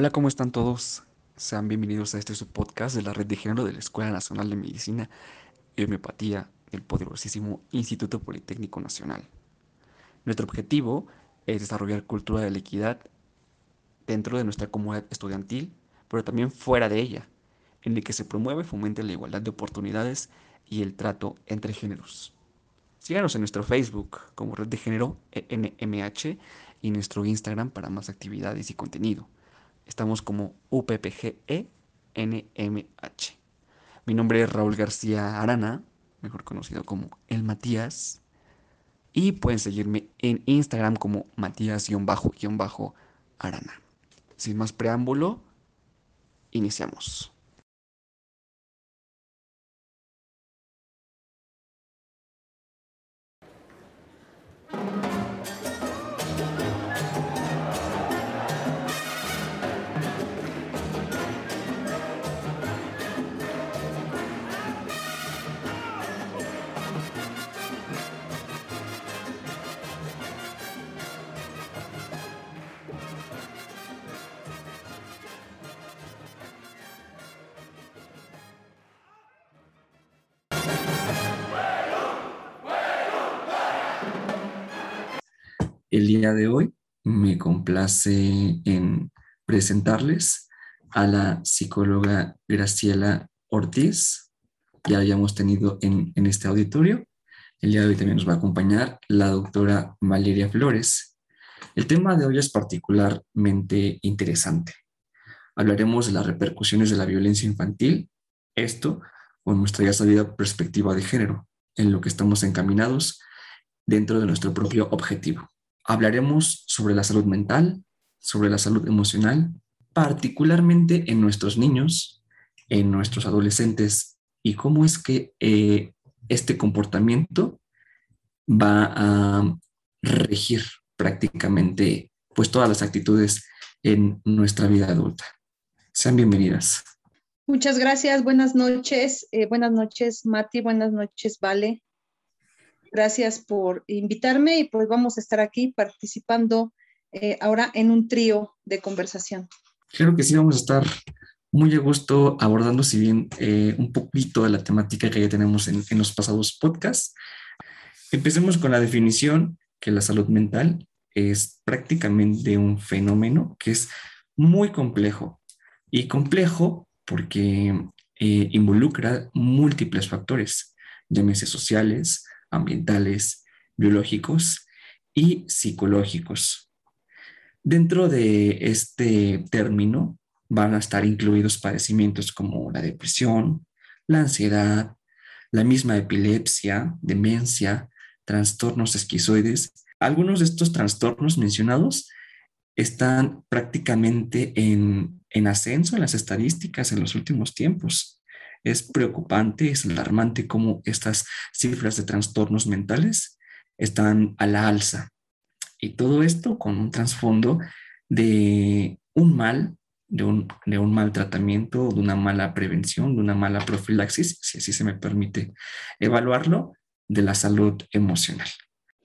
Hola, ¿cómo están todos? Sean bienvenidos a este subpodcast de la Red de Género de la Escuela Nacional de Medicina y Homeopatía del poderosísimo Instituto Politécnico Nacional. Nuestro objetivo es desarrollar cultura de la equidad dentro de nuestra comunidad estudiantil, pero también fuera de ella, en el que se promueve y fomente la igualdad de oportunidades y el trato entre géneros. Síganos en nuestro Facebook como Red de Género NMH y nuestro Instagram para más actividades y contenido. Estamos como UPPGE NMH. Mi nombre es Raúl García Arana, mejor conocido como El Matías. Y pueden seguirme en Instagram como Matías-Arana. Sin más preámbulo, iniciamos. El día de hoy me complace en presentarles a la psicóloga Graciela Ortiz. Ya habíamos tenido en, en este auditorio. El día de hoy también nos va a acompañar la doctora Valeria Flores. El tema de hoy es particularmente interesante. Hablaremos de las repercusiones de la violencia infantil, esto con nuestra ya sabida perspectiva de género, en lo que estamos encaminados dentro de nuestro propio objetivo. Hablaremos sobre la salud mental, sobre la salud emocional, particularmente en nuestros niños, en nuestros adolescentes y cómo es que eh, este comportamiento va a regir prácticamente pues todas las actitudes en nuestra vida adulta. Sean bienvenidas. Muchas gracias, buenas noches, eh, buenas noches Mati, buenas noches Vale. Gracias por invitarme y pues vamos a estar aquí participando eh, ahora en un trío de conversación. Claro que sí, vamos a estar muy a gusto abordando, si bien eh, un poquito de la temática que ya tenemos en, en los pasados podcasts. Empecemos con la definición que la salud mental es prácticamente un fenómeno que es muy complejo y complejo porque eh, involucra múltiples factores, llámese sociales, ambientales, biológicos y psicológicos. Dentro de este término van a estar incluidos padecimientos como la depresión, la ansiedad, la misma epilepsia, demencia, trastornos esquizoides. Algunos de estos trastornos mencionados están prácticamente en, en ascenso en las estadísticas en los últimos tiempos. Es preocupante, es alarmante cómo estas cifras de trastornos mentales están a la alza. Y todo esto con un trasfondo de un mal, de un, de mal tratamiento, de una mala prevención, de una mala profilaxis, si así se me permite evaluarlo, de la salud emocional.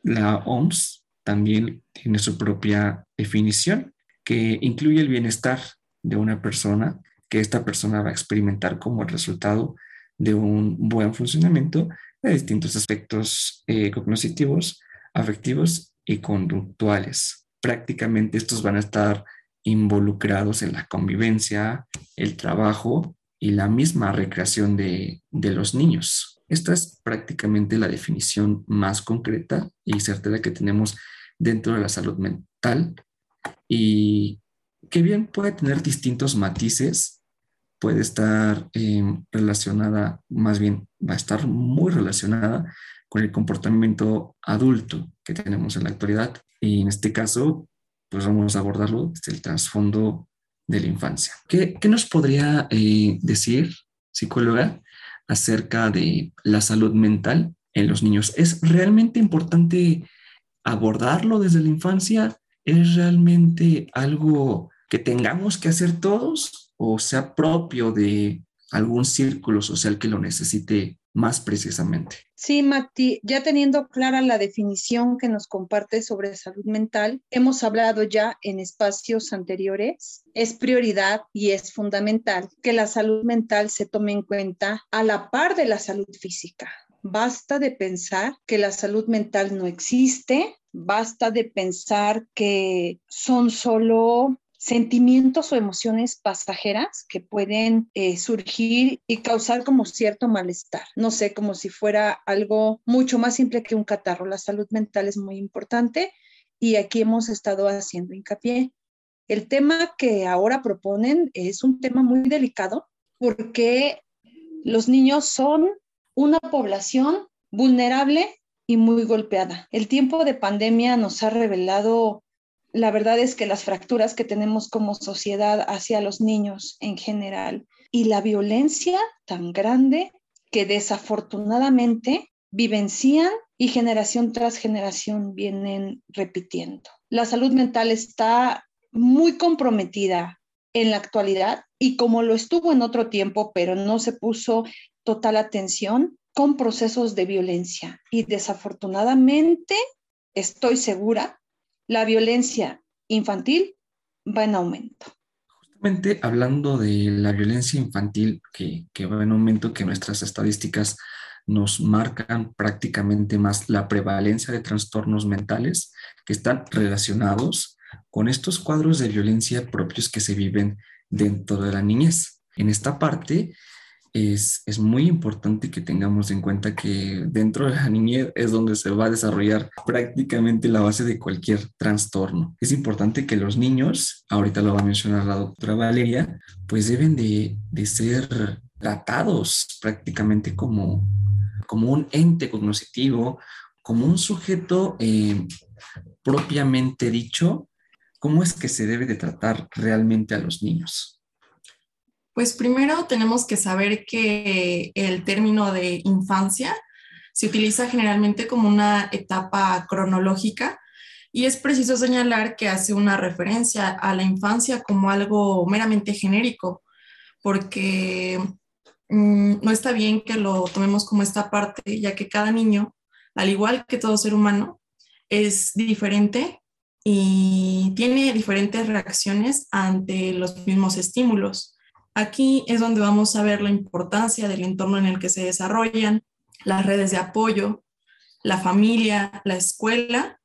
La OMS también tiene su propia definición que incluye el bienestar de una persona que esta persona va a experimentar como resultado de un buen funcionamiento de distintos aspectos eh, cognitivos, afectivos y conductuales. Prácticamente estos van a estar involucrados en la convivencia, el trabajo y la misma recreación de, de los niños. Esta es prácticamente la definición más concreta y certera que tenemos dentro de la salud mental y que bien puede tener distintos matices puede estar em, relacionada, más bien va a estar muy relacionada con el comportamiento adulto que tenemos en la actualidad. Y en este caso, pues vamos a abordarlo desde el trasfondo de la infancia. ¿Qué, qué nos podría eh, decir, psicóloga, acerca de la salud mental en los niños? ¿Es realmente importante abordarlo desde la infancia? ¿Es realmente algo que tengamos que hacer todos? O sea propio de algún círculo social que lo necesite más precisamente. Sí, Mati, ya teniendo clara la definición que nos comparte sobre salud mental, hemos hablado ya en espacios anteriores, es prioridad y es fundamental que la salud mental se tome en cuenta a la par de la salud física. Basta de pensar que la salud mental no existe, basta de pensar que son solo sentimientos o emociones pasajeras que pueden eh, surgir y causar como cierto malestar. No sé, como si fuera algo mucho más simple que un catarro. La salud mental es muy importante y aquí hemos estado haciendo hincapié. El tema que ahora proponen es un tema muy delicado porque los niños son una población vulnerable y muy golpeada. El tiempo de pandemia nos ha revelado la verdad es que las fracturas que tenemos como sociedad hacia los niños en general y la violencia tan grande que desafortunadamente vivencian y generación tras generación vienen repitiendo. La salud mental está muy comprometida en la actualidad y como lo estuvo en otro tiempo, pero no se puso total atención con procesos de violencia. Y desafortunadamente, estoy segura la violencia infantil va en aumento. Justamente hablando de la violencia infantil que, va en aumento, que nuestras estadísticas nos marcan prácticamente más la prevalencia de trastornos mentales que están relacionados con estos cuadros de violencia propios que se viven dentro de la niñez. En esta parte, es, muy importante que tengamos en cuenta que dentro de la niñez es donde se va a desarrollar prácticamente la base de cualquier trastorno. Es importante que los niños, ahorita lo va a mencionar la doctora Valeria, pues deben de, ser tratados prácticamente como, como un ente cognitivo, como un sujeto eh, propiamente dicho, cómo es que se debe de tratar realmente a los niños. Pues primero tenemos que saber que el término de infancia se utiliza generalmente como una etapa cronológica y es preciso señalar que hace una referencia a la infancia como algo meramente genérico, porque mm, no está bien que lo tomemos como esta parte, ya que cada niño, al igual que todo ser humano, es diferente y tiene diferentes reacciones ante los mismos estímulos. Aquí es donde vamos a ver la importancia del entorno en el que se desarrollan, las redes de apoyo, la familia, la escuela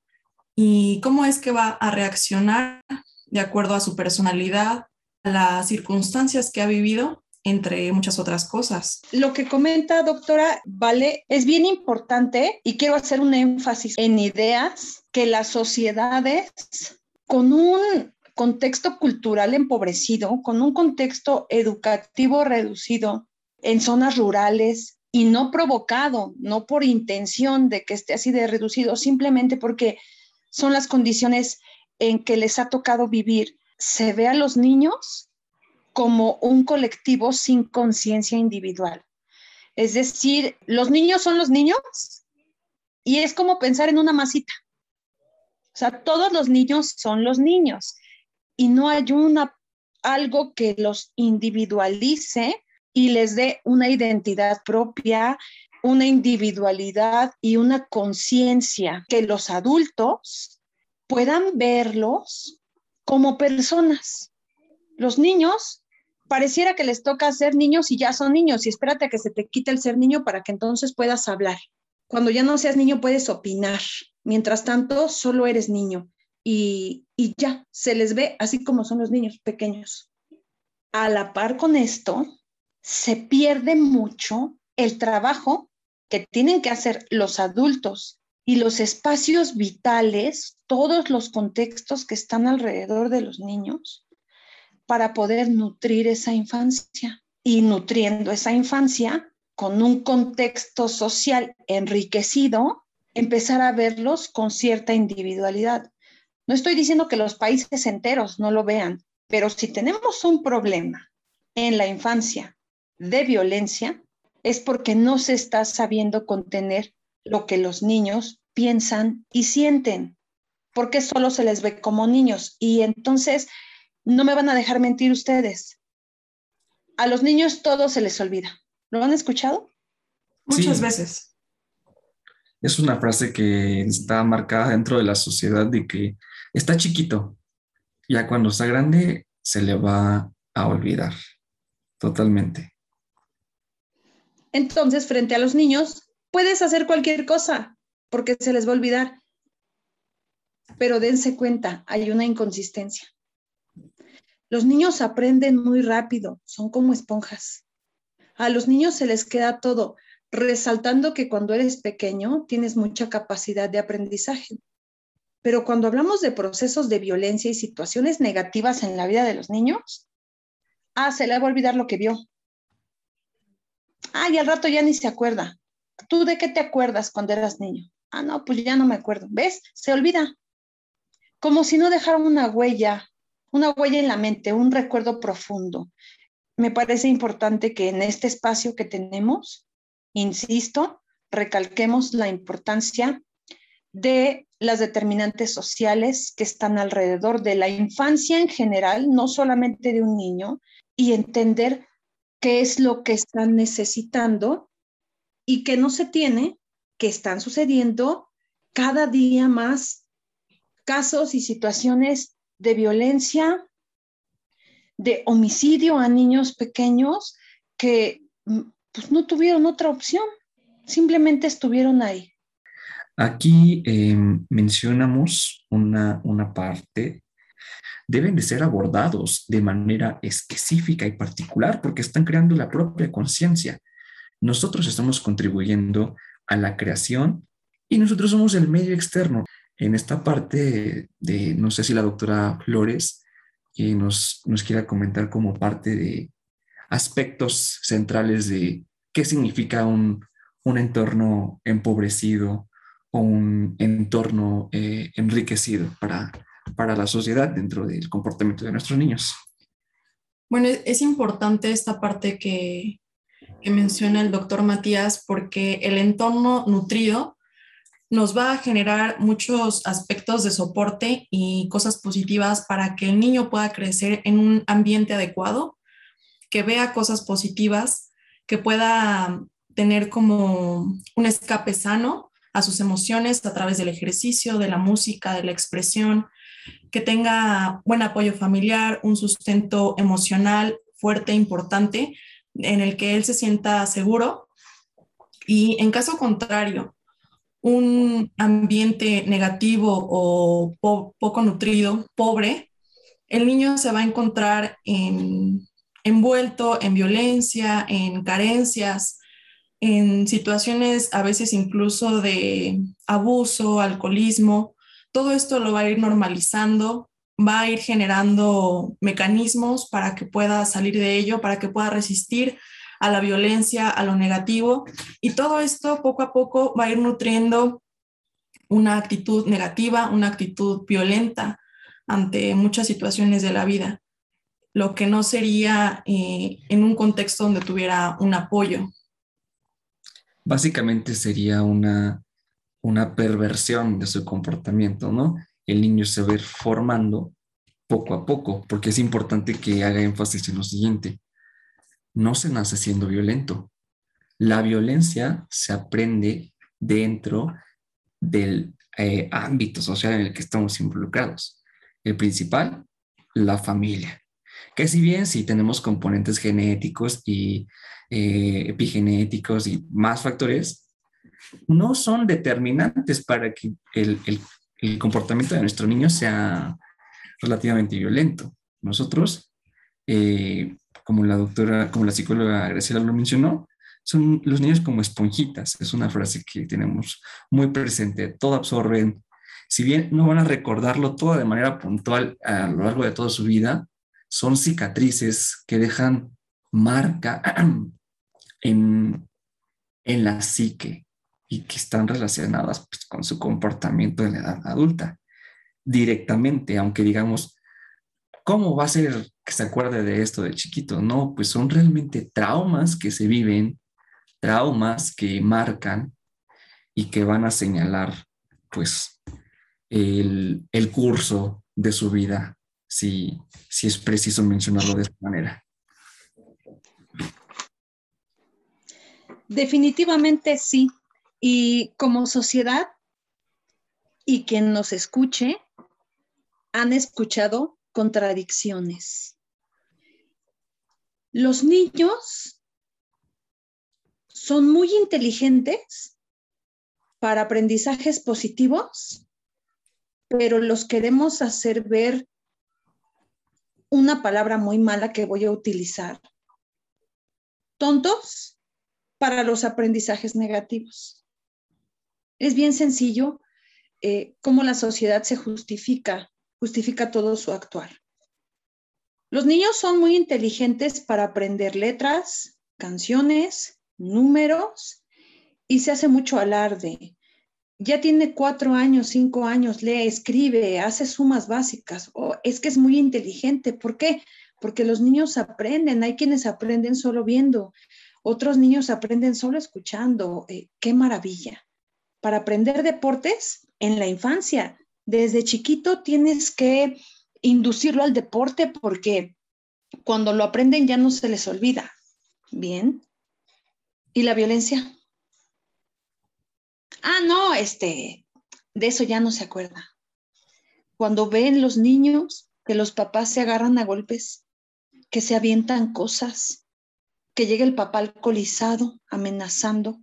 y cómo es que va a reaccionar de acuerdo a su personalidad, a las circunstancias que ha vivido entre muchas otras cosas. Lo que comenta doctora Vale es bien importante y quiero hacer un énfasis en ideas que las sociedades con un contexto cultural empobrecido, con un contexto educativo reducido en zonas rurales y no provocado, no por intención de que esté así de reducido, simplemente porque son las condiciones en que les ha tocado vivir, se ve a los niños como un colectivo sin conciencia individual. Es decir, los niños son los niños y es como pensar en una masita. O sea, todos los niños son los niños y no hay una, algo que los individualice y les dé una identidad propia, una individualidad y una conciencia que los adultos puedan verlos como personas. Los niños pareciera que les toca ser niños y ya son niños y espérate a que se te quite el ser niño para que entonces puedas hablar. Cuando ya no seas niño puedes opinar. Mientras tanto, solo eres niño y, ya, se les ve así como son los niños pequeños. A la par con esto, se pierde mucho el trabajo que tienen que hacer los adultos y los espacios vitales, todos los contextos que están alrededor de los niños para poder nutrir esa infancia. Y nutriendo esa infancia con un contexto social enriquecido, empezar a verlos con cierta individualidad. No estoy diciendo que los países enteros no lo vean, pero si tenemos un problema en la infancia de violencia, es porque no se está sabiendo contener lo que los niños piensan y sienten, porque solo se les ve como niños. Y entonces, no me van a dejar mentir ustedes. A los niños todo se les olvida. ¿Lo han escuchado? Muchas veces. Es una frase que está marcada dentro de la sociedad de que está chiquito, ya cuando está grande se le va a olvidar totalmente. Entonces, frente a los niños, puedes hacer cualquier cosa porque se les va a olvidar. Pero dense cuenta, hay una inconsistencia. Los niños aprenden muy rápido, son como esponjas. A los niños se les queda todo, resaltando que cuando eres pequeño tienes mucha capacidad de aprendizaje. Pero cuando hablamos de procesos de violencia y situaciones negativas en la vida de los niños, ah, se le va a olvidar lo que vio. Ah, y al rato ya ni se acuerda. ¿Tú de qué te acuerdas cuando eras niño? Ah, no, pues ya no me acuerdo. ¿Ves? Se olvida. Como si no dejara una huella, una huella en la mente, un recuerdo profundo. Me parece importante que en este espacio que tenemos, insisto, recalquemos la importancia de las determinantes sociales que están alrededor de la infancia en general, no solamente de un niño, y entender qué es lo que están necesitando y que no se tiene, que están sucediendo cada día más casos y situaciones de violencia, de homicidio a niños pequeños que mm, pues, no tuvieron otra opción, simplemente estuvieron ahí. Aquí em, mencionamos una, una parte deben de ser abordados de manera específica y particular porque están creando la propia conciencia. Nosotros estamos contribuyendo a la creación y nosotros somos el medio externo. En esta parte de, no sé si la doctora Flores eh, nos, nos quiera comentar como parte de aspectos centrales de qué significa un, un entorno empobrecido o un entorno eh, enriquecido para, para la sociedad dentro del comportamiento de nuestros niños. Bueno, es importante esta parte que, que menciona el doctor Matías porque el entorno nutrido nos va a generar muchos aspectos de soporte y cosas positivas para que el niño pueda crecer en un ambiente adecuado, que vea cosas positivas, que pueda tener como un escape sano a sus emociones a través del ejercicio, de la música, de la expresión, que tenga buen apoyo familiar, un sustento emocional fuerte, importante, en el que él se sienta seguro. Y en caso contrario, un ambiente negativo o poco nutrido, pobre, el niño se va a encontrar envuelto en violencia, en carencias, en situaciones a veces incluso de abuso, alcoholismo, todo esto lo va a ir normalizando, va a ir generando mecanismos para que pueda salir de ello, para que pueda resistir a la violencia, a lo negativo. Y todo esto poco a poco va a ir nutriendo una actitud negativa, una actitud violenta ante muchas situaciones de la vida, lo que no sería eh, en un contexto donde tuviera un apoyo. Básicamente sería una una perversión de su comportamiento, ¿no? El niño se va formando poco a poco, porque es importante que haga énfasis en lo siguiente. No se nace siendo violento. La violencia se aprende dentro del eh, ámbito social en el que estamos involucrados. El principal, la familia. Que si bien sí tenemos componentes genéticos y eh, epigenéticos y más factores, no son determinantes para que el, comportamiento de nuestro niño sea relativamente violento. Nosotros, eh, como la doctora, como la psicóloga Graciela lo mencionó, son los niños como esponjitas. Es una frase que tenemos muy presente. Todo absorben. Si bien no van a recordarlo todo de manera puntual a lo largo de toda su vida, son cicatrices que dejan marca en, en la psique y que están relacionadas pues, con su comportamiento en la edad adulta directamente, aunque digamos, ¿cómo va a ser que se acuerde de esto de chiquito? No, pues son realmente traumas que se viven, traumas que marcan y que van a señalar pues el, el curso de su vida, si, es preciso mencionarlo de esta manera. Definitivamente sí. Y como sociedad y quien nos escuche, han escuchado contradicciones. Los niños son muy inteligentes para aprendizajes positivos, pero los queremos hacer ver una palabra muy mala que voy a utilizar. Tontos para los aprendizajes negativos. Es bien sencillo eh, cómo la sociedad se justifica, justifica todo su actuar. Los niños son muy inteligentes para aprender letras, canciones, números y se hace mucho alarde. Ya tiene cuatro años, cinco años, lee, escribe, hace sumas básicas. Oh, es que es muy inteligente. ¿Por qué? Porque los niños aprenden. Hay quienes aprenden solo viendo. Otros niños aprenden solo escuchando. Eh, ¡Qué maravilla! Para aprender deportes en la infancia, desde chiquito tienes que inducirlo al deporte porque cuando lo aprenden ya no se les olvida. Bien. ¿Y la violencia? Ah, no, este, de eso ya no se acuerda. Cuando ven los niños que los papás se agarran a golpes, que se avientan cosas, que llega el papá alcoholizado, amenazando.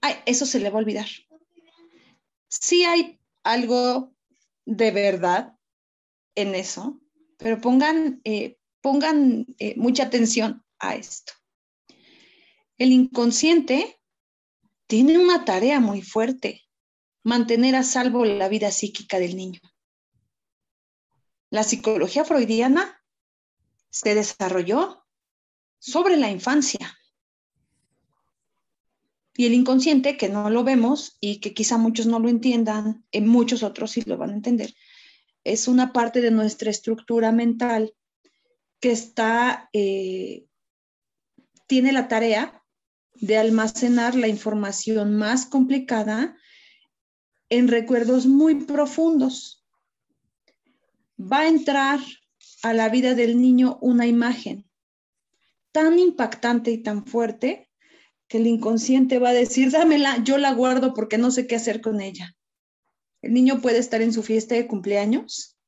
Ay, eso se le va a olvidar. Sí hay algo de verdad en eso, pero pongan, eh, pongan eh, mucha atención a esto. El inconsciente tiene una tarea muy fuerte, mantener a salvo la vida psíquica del niño. La psicología freudiana se desarrolló sobre la infancia. Y el inconsciente, que no lo vemos y que quizá muchos no lo entiendan, en muchos otros sí lo van a entender, es una parte de nuestra estructura mental que está, eh, tiene la tarea de almacenar la información más complicada en recuerdos muy profundos. Va a entrar a la vida del niño una imagen tan impactante y tan fuerte que el inconsciente va a decir, dámela, yo la guardo porque no sé qué hacer con ella. El niño puede estar en su fiesta de cumpleaños,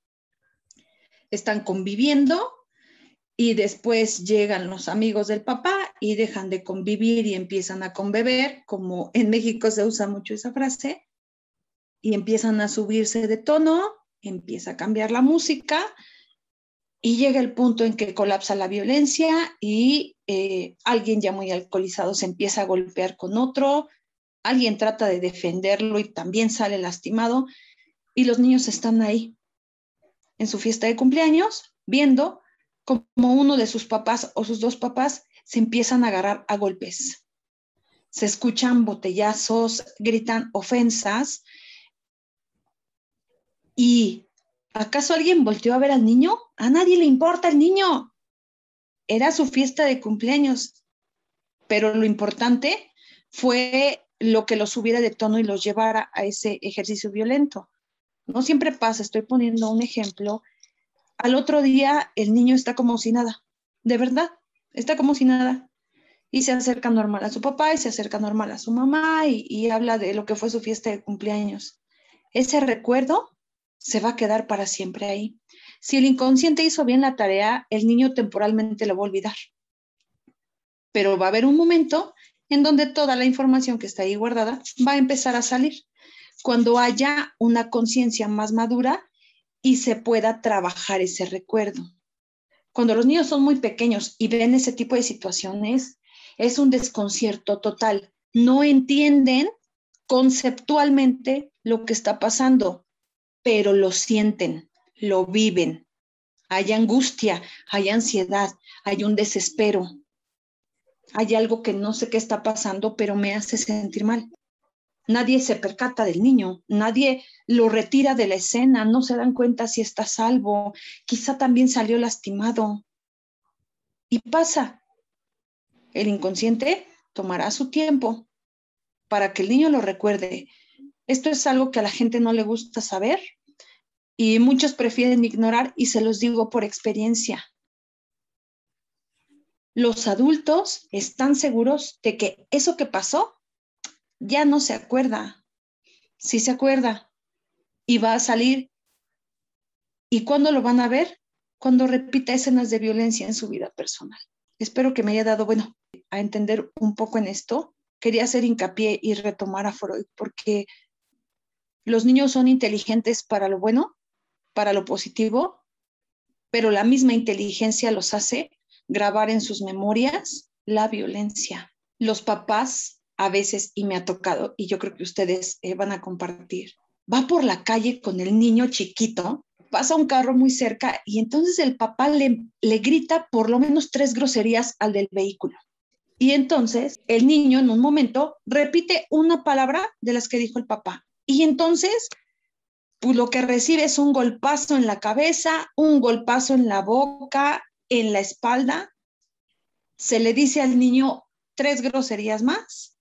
están conviviendo y después llegan los amigos del papá y dejan de convivir y empiezan a conbeber, como en México se usa mucho esa frase, y empiezan a subirse de tono, empieza a cambiar la música y llega el punto en que colapsa la violencia y eh, alguien ya muy alcoholizado se empieza a golpear con otro, alguien trata de defenderlo y también sale lastimado y los niños están ahí en su fiesta de cumpleaños viendo como uno de sus papás o sus dos papás se empiezan a agarrar a golpes. Se escuchan botellazos, gritan ofensas y ¿Acaso alguien volteó a ver al niño? A nadie le importa el niño. Era su fiesta de cumpleaños. Pero lo importante fue lo que los subiera de tono y los llevara a ese ejercicio violento. No siempre pasa, estoy poniendo un ejemplo. Al otro día el niño está como si nada, de verdad, está como si nada. Y se acerca normal a su papá y se acerca normal a su mamá y, y habla de lo que fue su fiesta de cumpleaños. Ese recuerdo se va a quedar para siempre ahí. Si el inconsciente hizo bien la tarea, el niño temporalmente lo va a olvidar. Pero va a haber un momento en donde toda la información que está ahí guardada va a empezar a salir. Cuando haya una conciencia más madura y se pueda trabajar ese recuerdo. Cuando los niños son muy pequeños y ven ese tipo de situaciones, es un desconcierto total. No entienden conceptualmente lo que está pasando pero lo sienten, lo viven. Hay angustia, hay ansiedad, hay un desespero. Hay algo que no sé qué está pasando, pero me hace sentir mal. Nadie se percata del niño, nadie lo retira de la escena, no se dan cuenta si está salvo, quizá también salió lastimado. Y pasa. El inconsciente tomará su tiempo para que el niño lo recuerde. Esto es algo que a la gente no le gusta saber, y muchos prefieren ignorar y se los digo por experiencia. los adultos están seguros de que eso que pasó ya no se acuerda. Sí se acuerda y va a salir. ¿Y cuándo lo van a ver? Cuando repita escenas de violencia en su vida personal. Espero que me haya dado, bueno, a entender un poco en esto. Quería hacer hincapié y retomar a Freud porque los niños son inteligentes para lo bueno, para lo positivo, pero la misma inteligencia los hace grabar en sus memorias la violencia. Los papás a veces, y me ha tocado, y yo creo que ustedes eh, van a compartir, va por la calle con el niño chiquito, pasa un carro muy cerca y entonces el papá le, le grita por lo menos tres groserías al del vehículo. Y entonces el niño en un momento repite una palabra de las que dijo el papá. Y entonces pues lo que recibe es un golpazo en la cabeza, un golpazo en la boca, en la espalda. Se le dice al niño tres groserías más.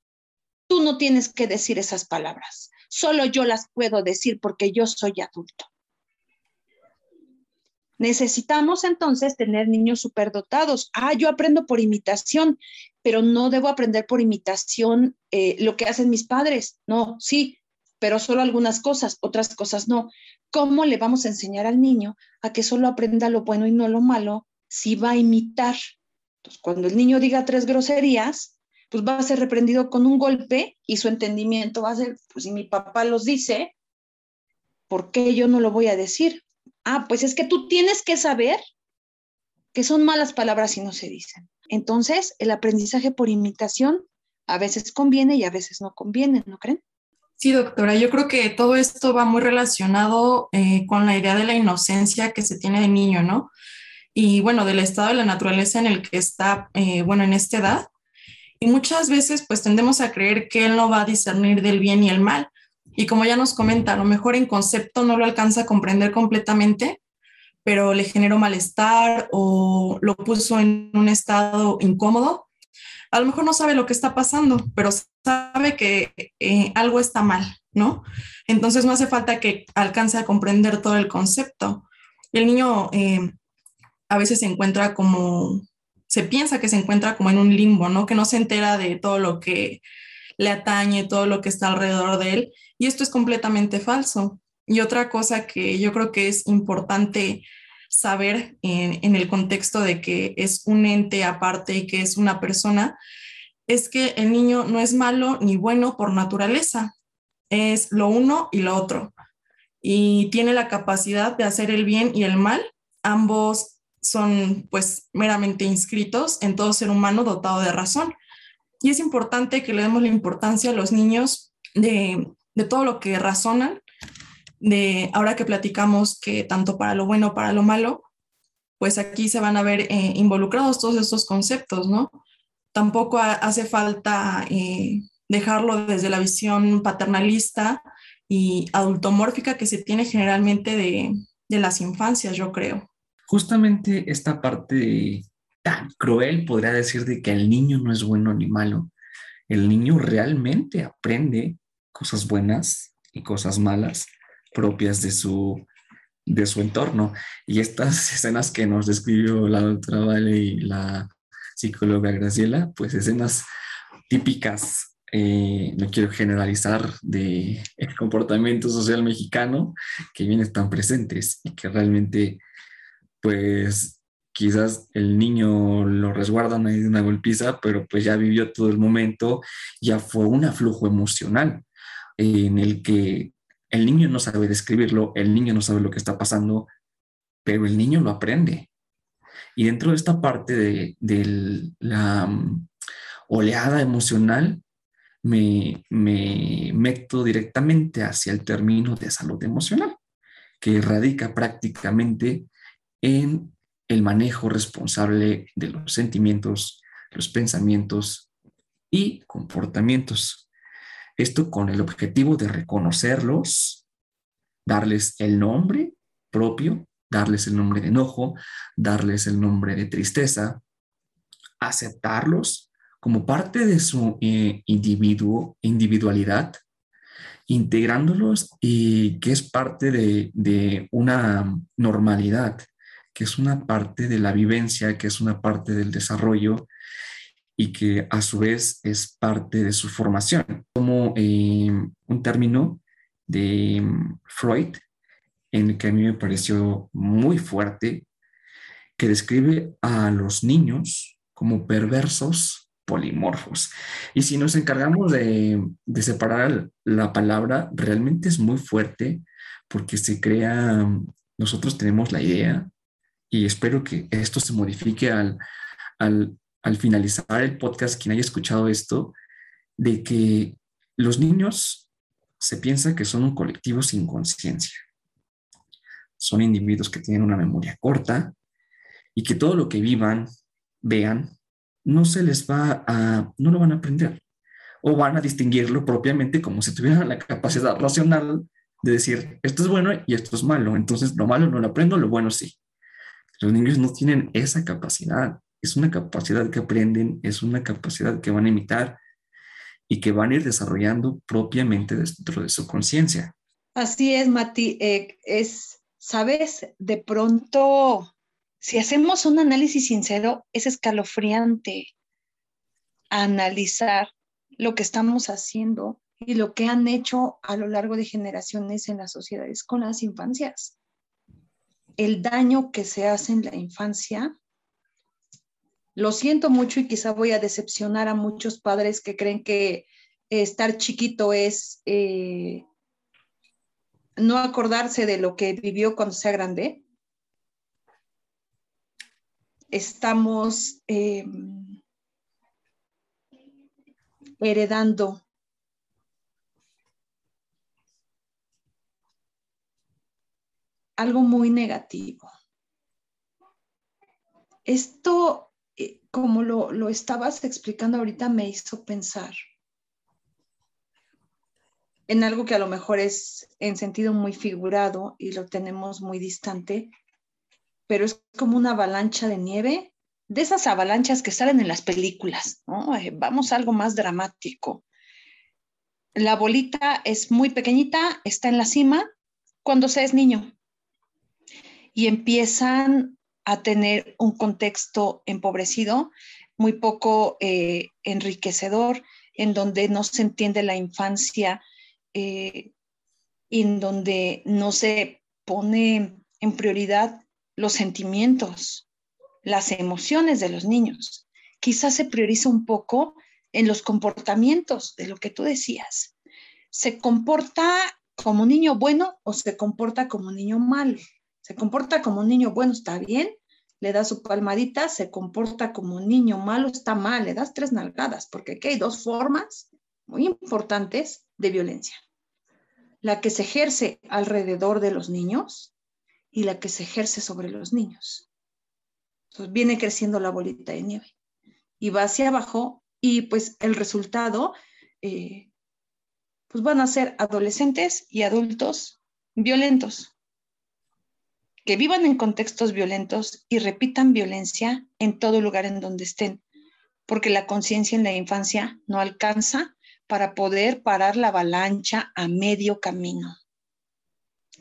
Tú no tienes que decir esas palabras. Solo yo las puedo decir porque yo soy adulto. Necesitamos entonces tener niños superdotados. Ah, yo aprendo por imitación, pero no debo aprender por imitación eh, lo que hacen mis padres. No, sí, pero solo algunas cosas, otras cosas no. ¿Cómo le vamos a enseñar al niño a que solo aprenda lo bueno y no lo malo si va a imitar? Entonces, cuando el niño diga tres groserías, pues va a ser reprendido con un golpe y su entendimiento va a ser, pues si mi papá los dice, ¿por qué yo no lo voy a decir? Ah, pues es que tú tienes que saber que son malas palabras y no se dicen. Entonces, el aprendizaje por imitación a veces conviene y a veces no conviene, ¿no creen? Sí, doctora, yo creo que todo esto va muy relacionado eh, con la idea de la inocencia que se tiene de niño, ¿no? Y bueno, del estado de la naturaleza en el que está, eh, bueno, en esta edad. Y muchas veces pues tendemos a creer que él no va a discernir del bien y el mal. Y como ya nos comenta, a lo mejor en concepto no lo alcanza a comprender completamente, pero le generó malestar o lo puso en un estado incómodo a lo mejor no sabe lo que está pasando, pero sabe que eh, algo está mal, ¿no? Entonces no hace falta que alcance a comprender todo el concepto. El niño eh, a veces se encuentra como, se piensa que se encuentra como en un limbo, ¿no? Que no se entera de todo lo que le atañe, todo lo que está alrededor de él. Y esto es completamente falso. Y otra cosa que yo creo que es importante saber en, el contexto de que es un ente aparte y que es una persona, es que el niño no es malo ni bueno por naturaleza, es lo uno y lo otro. Y tiene la capacidad de hacer el bien y el mal. Ambos son pues meramente inscritos en todo ser humano dotado de razón. Y es importante que le demos la importancia a los niños de, de todo lo que razonan de ahora que platicamos que tanto para lo bueno, para lo malo, pues aquí se van a ver eh, involucrados todos estos conceptos, ¿no? Tampoco hace falta eh, dejarlo desde la visión paternalista y adultomórfica que se tiene generalmente de, de las infancias, yo creo. Justamente esta parte tan cruel, podría decir, de que el niño no es bueno ni malo. El niño realmente aprende cosas buenas y cosas malas propias de su, de su entorno. Y estas escenas que nos describió la doctora Vale y la psicóloga Graciela, pues escenas típicas, eh, no quiero generalizar, de el comportamiento social mexicano que vienen tan presentes y que realmente, pues quizás el niño lo resguardan ahí de una golpiza, pero pues ya vivió todo el momento, ya fue un aflujo emocional en el que el niño no sabe describirlo, el niño no sabe lo que está pasando, pero el niño lo aprende. Y dentro de esta parte de, la mm, oleada emocional, me meto directamente hacia el término de salud emocional, que radica prácticamente en el manejo responsable de los sentimientos, los pensamientos y comportamientos. Esto con el objetivo de reconocerlos, darles el nombre propio, darles el nombre de enojo, darles el nombre de tristeza, aceptarlos como parte de su eh, individuo, individualidad, integrándolos y que es parte de, de una normalidad que es una parte de la vivencia, que es una parte del desarrollo y que a su vez es parte de su formación. Como eh, un término de mm, Freud, en el que a mí me pareció muy fuerte, que describe a los niños como perversos polimorfos. Y si nos encargamos de, de separar la palabra, realmente es muy fuerte porque se crea, nosotros tenemos la idea, y espero que esto se modifique al, al, al finalizar el podcast, quien haya escuchado esto, de que los niños se piensa que son un colectivo sin conciencia. Son individuos que tienen una memoria corta y que todo lo que vivan, vean, no se les va a, no lo van a aprender o van a distinguirlo propiamente como si tuvieran la capacidad racional de decir, esto es bueno y esto es malo. Entonces, lo malo no lo aprendo, lo bueno sí. Los niños no tienen esa capacidad. Es una capacidad que aprenden, es una capacidad que van a imitar y que van a ir desarrollando propiamente dentro de su conciencia. Así es, Mati. Eh, es, sabes, de pronto, si hacemos un análisis sincero, es escalofriante analizar lo que estamos haciendo y lo que han hecho a lo largo de generaciones en las sociedades con las infancias. El daño que se hace en la infancia, lo siento mucho y quizá voy a decepcionar a muchos padres que creen que estar chiquito es eh, no acordarse de lo que vivió cuando sea grande. Estamos eh, heredando algo muy negativo. Esto, eh, como lo, lo estabas explicando ahorita, me hizo pensar en algo que a lo mejor es en sentido muy figurado y lo tenemos muy distante, pero es como una avalancha de nieve, de esas avalanchas que salen en las películas. Eh, vamos a algo más dramático. La bolita es muy pequeñita, está en la cima cuando se es niño y empiezan a tener un contexto empobrecido, muy poco eh, enriquecedor, en donde no se entiende la infancia, eh, en donde no se pone en prioridad los sentimientos, las emociones de los niños. Quizás se prioriza un poco en los comportamientos de lo que tú decías. ¿Se comporta como niño bueno o se comporta como niño malo? Se comporta como un niño bueno, está bien, le da su palmadita, se comporta como un niño malo, está mal, le das tres nalgadas, porque aquí hay dos formas muy importantes de violencia. La que se ejerce alrededor de los niños y la que se ejerce sobre los niños. Entonces viene creciendo la bolita de nieve y va hacia abajo y pues el resultado, eh, pues van a ser adolescentes y adultos violentos que vivan en contextos violentos y repitan violencia en todo lugar en donde estén, porque la conciencia en la infancia no alcanza para poder parar la avalancha a medio camino.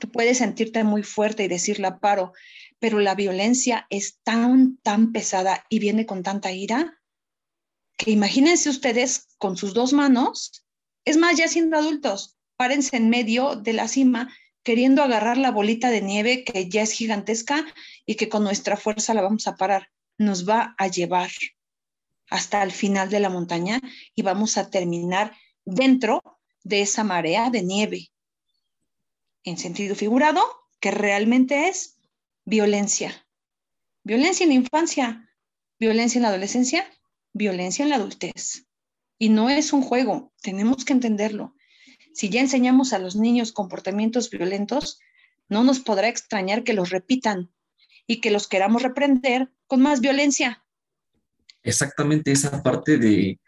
Tú puedes sentirte muy fuerte y decir la paro, pero la violencia es tan, tan pesada y viene con tanta ira que imagínense ustedes con sus dos manos, es más, ya siendo adultos, párense en medio de la cima queriendo agarrar la bolita de nieve que ya es gigantesca y que con nuestra fuerza la vamos a parar. Nos va a llevar hasta el final de la montaña y vamos a terminar dentro de esa marea de nieve. En sentido figurado, que realmente es violencia. Violencia en la infancia, violencia en la adolescencia, violencia en la adultez. Y no es un juego, tenemos que entenderlo si ya enseñamos a los niños comportamientos violentos, no nos podrá extrañar que los repitan y que los queramos reprender con más violencia. Exactamente esa parte de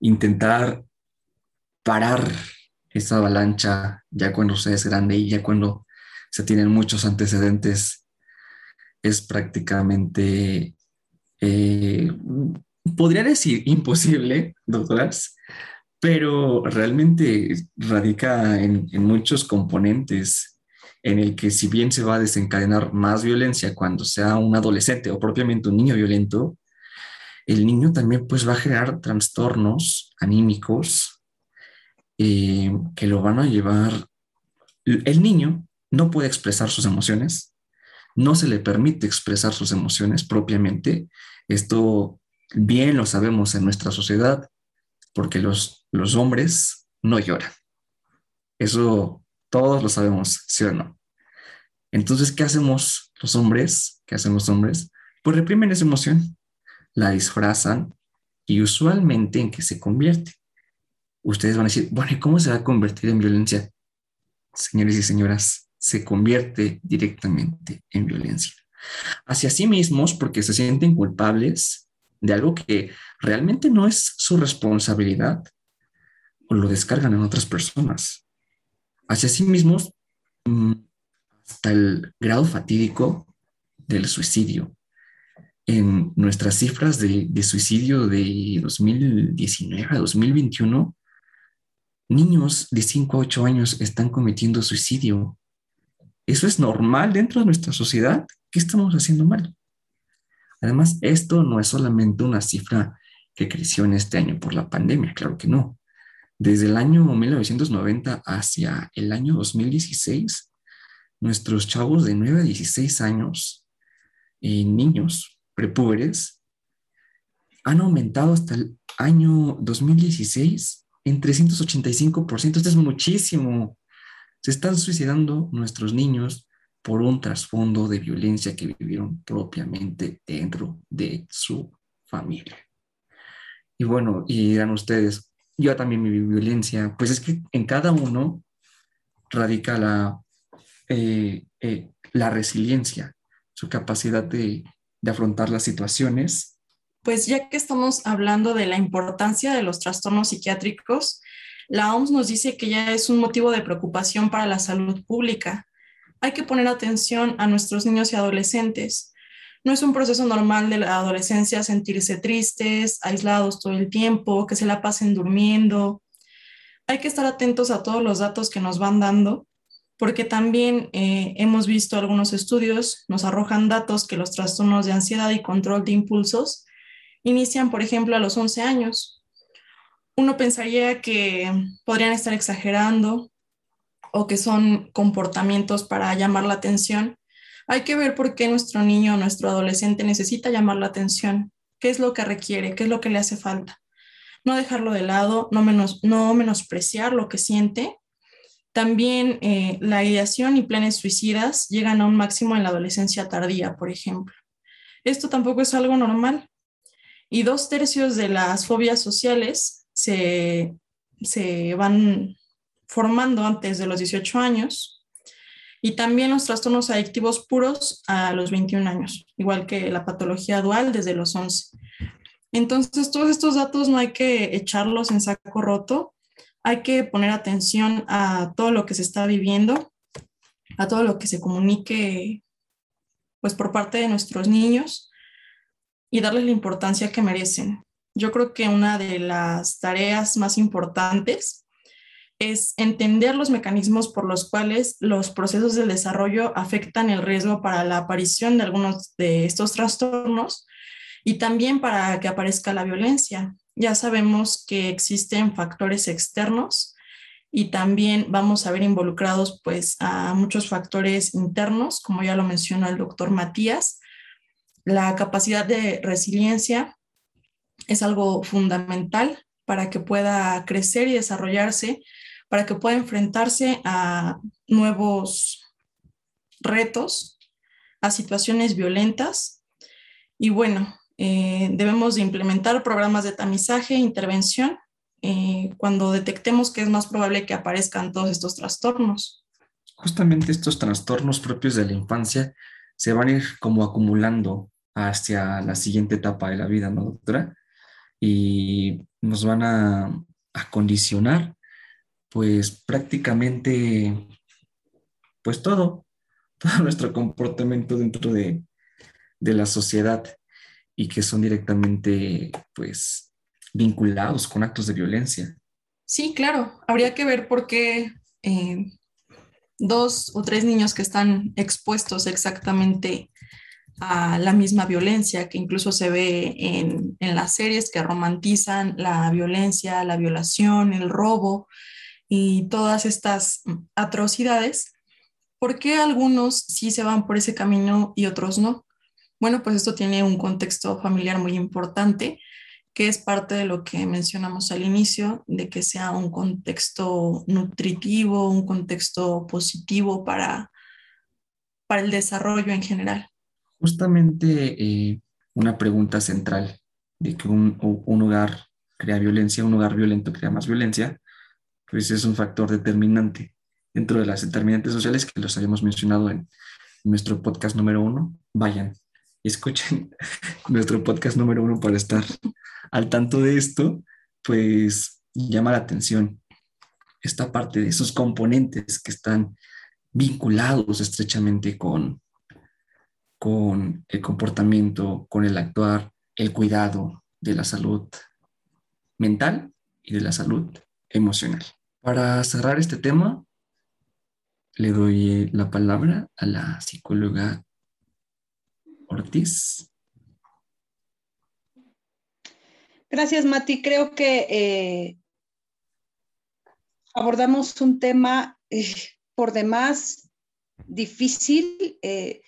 intentar parar esa avalancha ya cuando se es grande y ya cuando se tienen muchos antecedentes es prácticamente, eh, podría decir imposible, doctoras, pero realmente radica en, muchos componentes en el que si bien se va a desencadenar más violencia cuando sea un adolescente o propiamente un niño violento, el niño también pues va a generar trastornos anímicos eh, que lo van a llevar. El niño no puede expresar sus emociones, no se le permite expresar sus emociones propiamente. Esto bien lo sabemos en nuestra sociedad, porque los, los hombres no lloran. Eso todos lo sabemos, ¿sí o no? Entonces, ¿qué hacemos los hombres? ¿Qué hacen los hombres? Pues reprimen esa emoción, la disfrazan y usualmente en qué se convierte. Ustedes van a decir, bueno, ¿y cómo se va a convertir en violencia? Señores y señoras, se convierte directamente en violencia. Hacia sí mismos porque se sienten culpables de algo que realmente no es su responsabilidad lo descargan en otras personas hacia sí mismos mm, hasta el grado fatídico del suicidio. En nuestras cifras de, suicidio de 2019 a 2021, niños de 5 a 8 años están cometiendo suicidio. ¿Eso es normal dentro de nuestra sociedad? ¿Qué estamos haciendo mal? Además, esto no es solamente una cifra que creció en este año por la pandemia, claro que no. Desde el año 1990 hacia el año 2016, nuestros chavos de 9 a 16 años, y niños prepúberes, han aumentado hasta el año 2016 en 385%. Esto es muchísimo. Se están suicidando nuestros niños por un trasfondo de violencia que vivieron propiamente dentro de su familia. Y bueno, y dirán ustedes, yo también viví violencia, pues es que en cada uno radica la, eh, eh, la resiliencia, su capacidad de, de afrontar las situaciones. Pues ya que estamos hablando de la importancia de los trastornos psiquiátricos, la OMS nos dice que ya es un motivo de preocupación para la salud pública. Hay que poner atención a nuestros niños y adolescentes, no es un proceso normal de la adolescencia sentirse tristes, aislados todo el tiempo, que se la pasen durmiendo. Hay que estar atentos a todos los datos que nos van dando, porque también eh, hemos visto algunos estudios, nos arrojan datos que los trastornos de ansiedad y control de impulsos inician, por ejemplo, a los 11 años. Uno pensaría que podrían estar exagerando o que son comportamientos para llamar la atención, hay que ver por qué nuestro niño o nuestro adolescente necesita llamar la atención, qué es lo que requiere, qué es lo que le hace falta. No dejarlo de lado, no, menos, no menospreciar lo que siente. También eh, la ideación y planes suicidas llegan a un máximo en la adolescencia tardía, por ejemplo. Esto tampoco es algo normal. Y dos tercios de las fobias sociales se van formando antes de los 18 años y también los trastornos adictivos puros a los 21 años, igual que la patología dual desde los 11. Entonces, todos estos datos no hay que echarlos en saco roto, hay que poner atención a todo lo que se está viviendo, a todo lo que se comunique pues por parte de nuestros niños y darles la importancia que merecen. Yo creo que una de las tareas más importantes es entender los mecanismos por los cuales los procesos del desarrollo afectan el riesgo para la aparición de algunos de estos trastornos y también para que aparezca la violencia. Ya sabemos que existen factores externos y también vamos a ver involucrados pues a muchos factores internos, como ya lo mencionó el doctor Matías. La capacidad de resiliencia es algo fundamental para que pueda crecer y desarrollarse para que pueda enfrentarse a nuevos retos, a situaciones violentas. Y bueno, eh, debemos de implementar programas de tamizaje intervención eh, cuando detectemos que es más probable que aparezcan todos estos trastornos. Justamente estos trastornos propios de la infancia se van a ir como acumulando hacia la siguiente etapa de la vida, ¿no, doctora? Y nos van a, a condicionar pues prácticamente, pues todo, todo nuestro comportamiento dentro de, la sociedad y que son directamente, pues, vinculados con actos de violencia. Sí, claro, habría que ver por qué eh, dos o tres niños que están expuestos exactamente a la misma violencia que incluso se ve en, en, las series que romantizan la violencia, la violación, el robo y todas estas atrocidades, ¿por qué algunos sí se van por ese camino y otros no? Bueno, pues esto tiene un contexto familiar muy importante, que es parte de lo que mencionamos al inicio, de que sea un contexto nutritivo, un contexto positivo para, para el desarrollo en general. Justamente eh, una pregunta central de que un, un, hogar crea violencia, un hogar violento crea más violencia, pues es un factor determinante dentro de las determinantes sociales que los habíamos mencionado en nuestro podcast número uno. Vayan y escuchen nuestro podcast número uno para estar al tanto de esto, pues llama la atención esta parte de esos componentes que están vinculados estrechamente con, con el comportamiento, con el actuar, el cuidado de la salud mental y de la salud emocional. Para cerrar este tema, le doy la palabra a la psicóloga Ortiz. Gracias, Mati. Creo que eh, abordamos un tema eh, por demás difícil. Eh,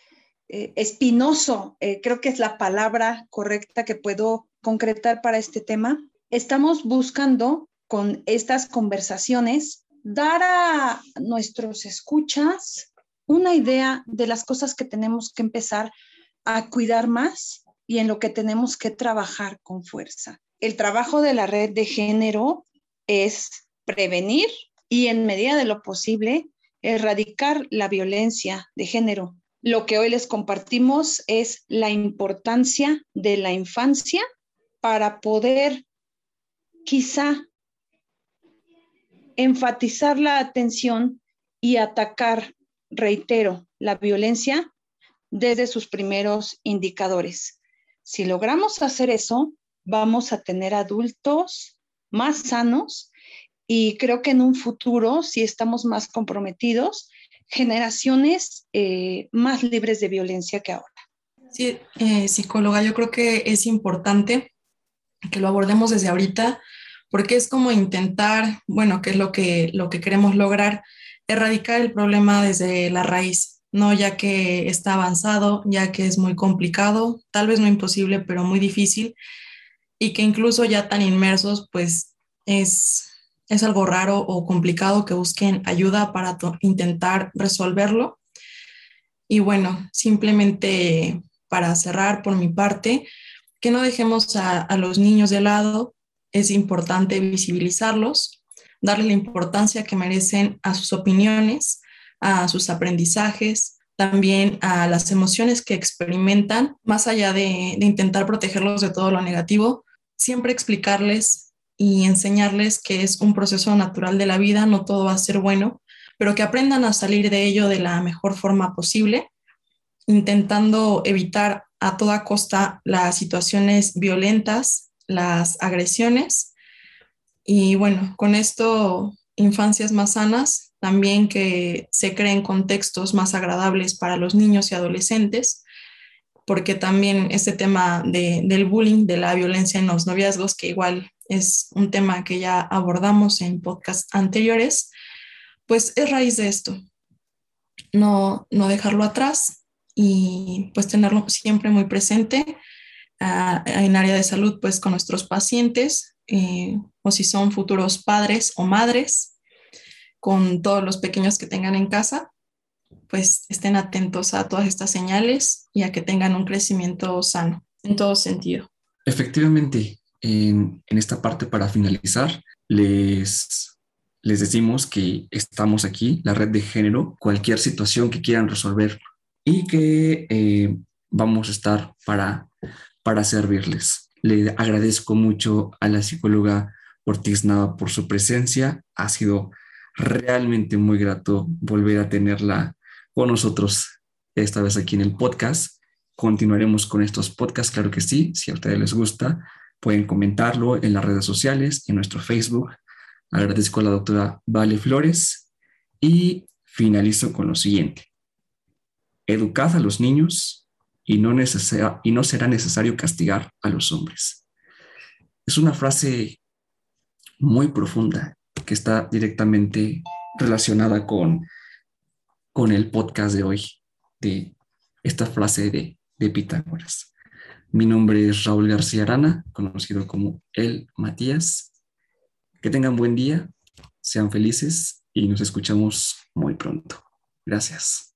espinoso, creo que es la palabra correcta que puedo concretar para este tema. Estamos buscando con estas conversaciones dar a nuestros escuchas una idea de las cosas que tenemos que empezar a cuidar más y en lo que tenemos que trabajar con fuerza. El trabajo de la red de género es prevenir y en medida de lo posible erradicar la violencia de género lo que hoy les compartimos es la importancia de la infancia para poder quizá enfatizar la atención y atacar, reitero, la violencia desde sus primeros indicadores. Si logramos hacer eso, vamos a tener adultos más sanos y creo que en un futuro, si estamos más comprometidos, generaciones eh, más libres de violencia que ahora. Sí, eh, psicóloga, yo creo que es importante que lo abordemos desde ahorita, porque es como intentar, bueno, que es lo que, lo que queremos lograr, erradicar el problema desde la raíz, ¿no? Ya que está avanzado, ya que es muy complicado, tal vez no imposible, pero muy difícil, y que incluso ya tan inmersos, pues es es algo raro o complicado que busquen ayuda para intentar resolverlo. Y bueno, simplemente para cerrar por mi parte, que no dejemos a, a los niños de lado, es importante visibilizarlos, darle la importancia que merecen a sus opiniones, a sus aprendizajes, también a las emociones que experimentan, más allá de, de intentar protegerlos de todo lo negativo, siempre explicarles y enseñarles que es un proceso natural de la vida, no todo va a ser bueno, pero que aprendan a salir de ello de la mejor forma posible, intentando evitar a toda costa las situaciones violentas, las agresiones. Y bueno, con esto, infancias más sanas, también que se creen contextos más agradables para los niños y adolescentes, porque también este tema del bullying, de la violencia en los noviazgos, que igual es un tema que ya abordamos en podcasts anteriores, pues es raíz de esto. No, no dejarlo atrás y pues tenerlo siempre muy presente uh, en área de salud, pues con nuestros pacientes eh, o si son futuros padres o madres, con todos los pequeños que tengan en casa, pues estén atentos a todas estas señales y a que tengan un crecimiento sano en todo sentido. Efectivamente, en, esta parte para finalizar, les, les decimos que estamos aquí, la red de género, cualquier situación que quieran resolver y que eh, vamos a estar para, para servirles. Le agradezco mucho a la psicóloga Ortiz Nava por su presencia. Ha sido realmente muy grato volver a tenerla con nosotros esta vez aquí en el podcast. Continuaremos con estos podcasts, claro que sí, si a ustedes les gusta. Pueden comentarlo en las redes sociales, en nuestro Facebook. Agradezco a la doctora Vale Flores y finalizo con lo siguiente. Educad a los niños y no, y no será necesario castigar a los hombres. Es una frase muy profunda que está directamente relacionada con, con el podcast de hoy, de esta frase de, de Pitágoras. Mi nombre es Raúl García Arana, conocido como El Matías. Que tengan buen día, sean felices y nos escuchamos muy pronto. Gracias.